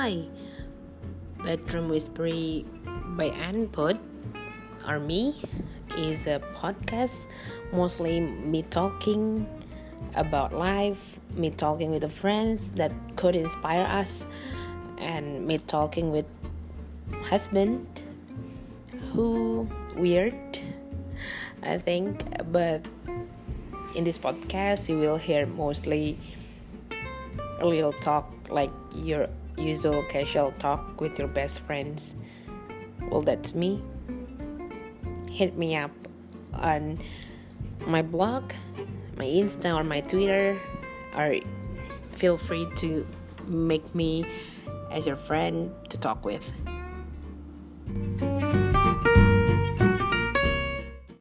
Hi, Bedroom Whispery by Anne Put or me is a podcast mostly me talking about life, me talking with the friends that could inspire us, and me talking with husband who weird I think. But in this podcast you will hear mostly a little talk like your usual casual talk with your best friends. Well, that's me. Hit me up on my blog, my Insta, or my Twitter, or feel free to make me as your friend to talk with.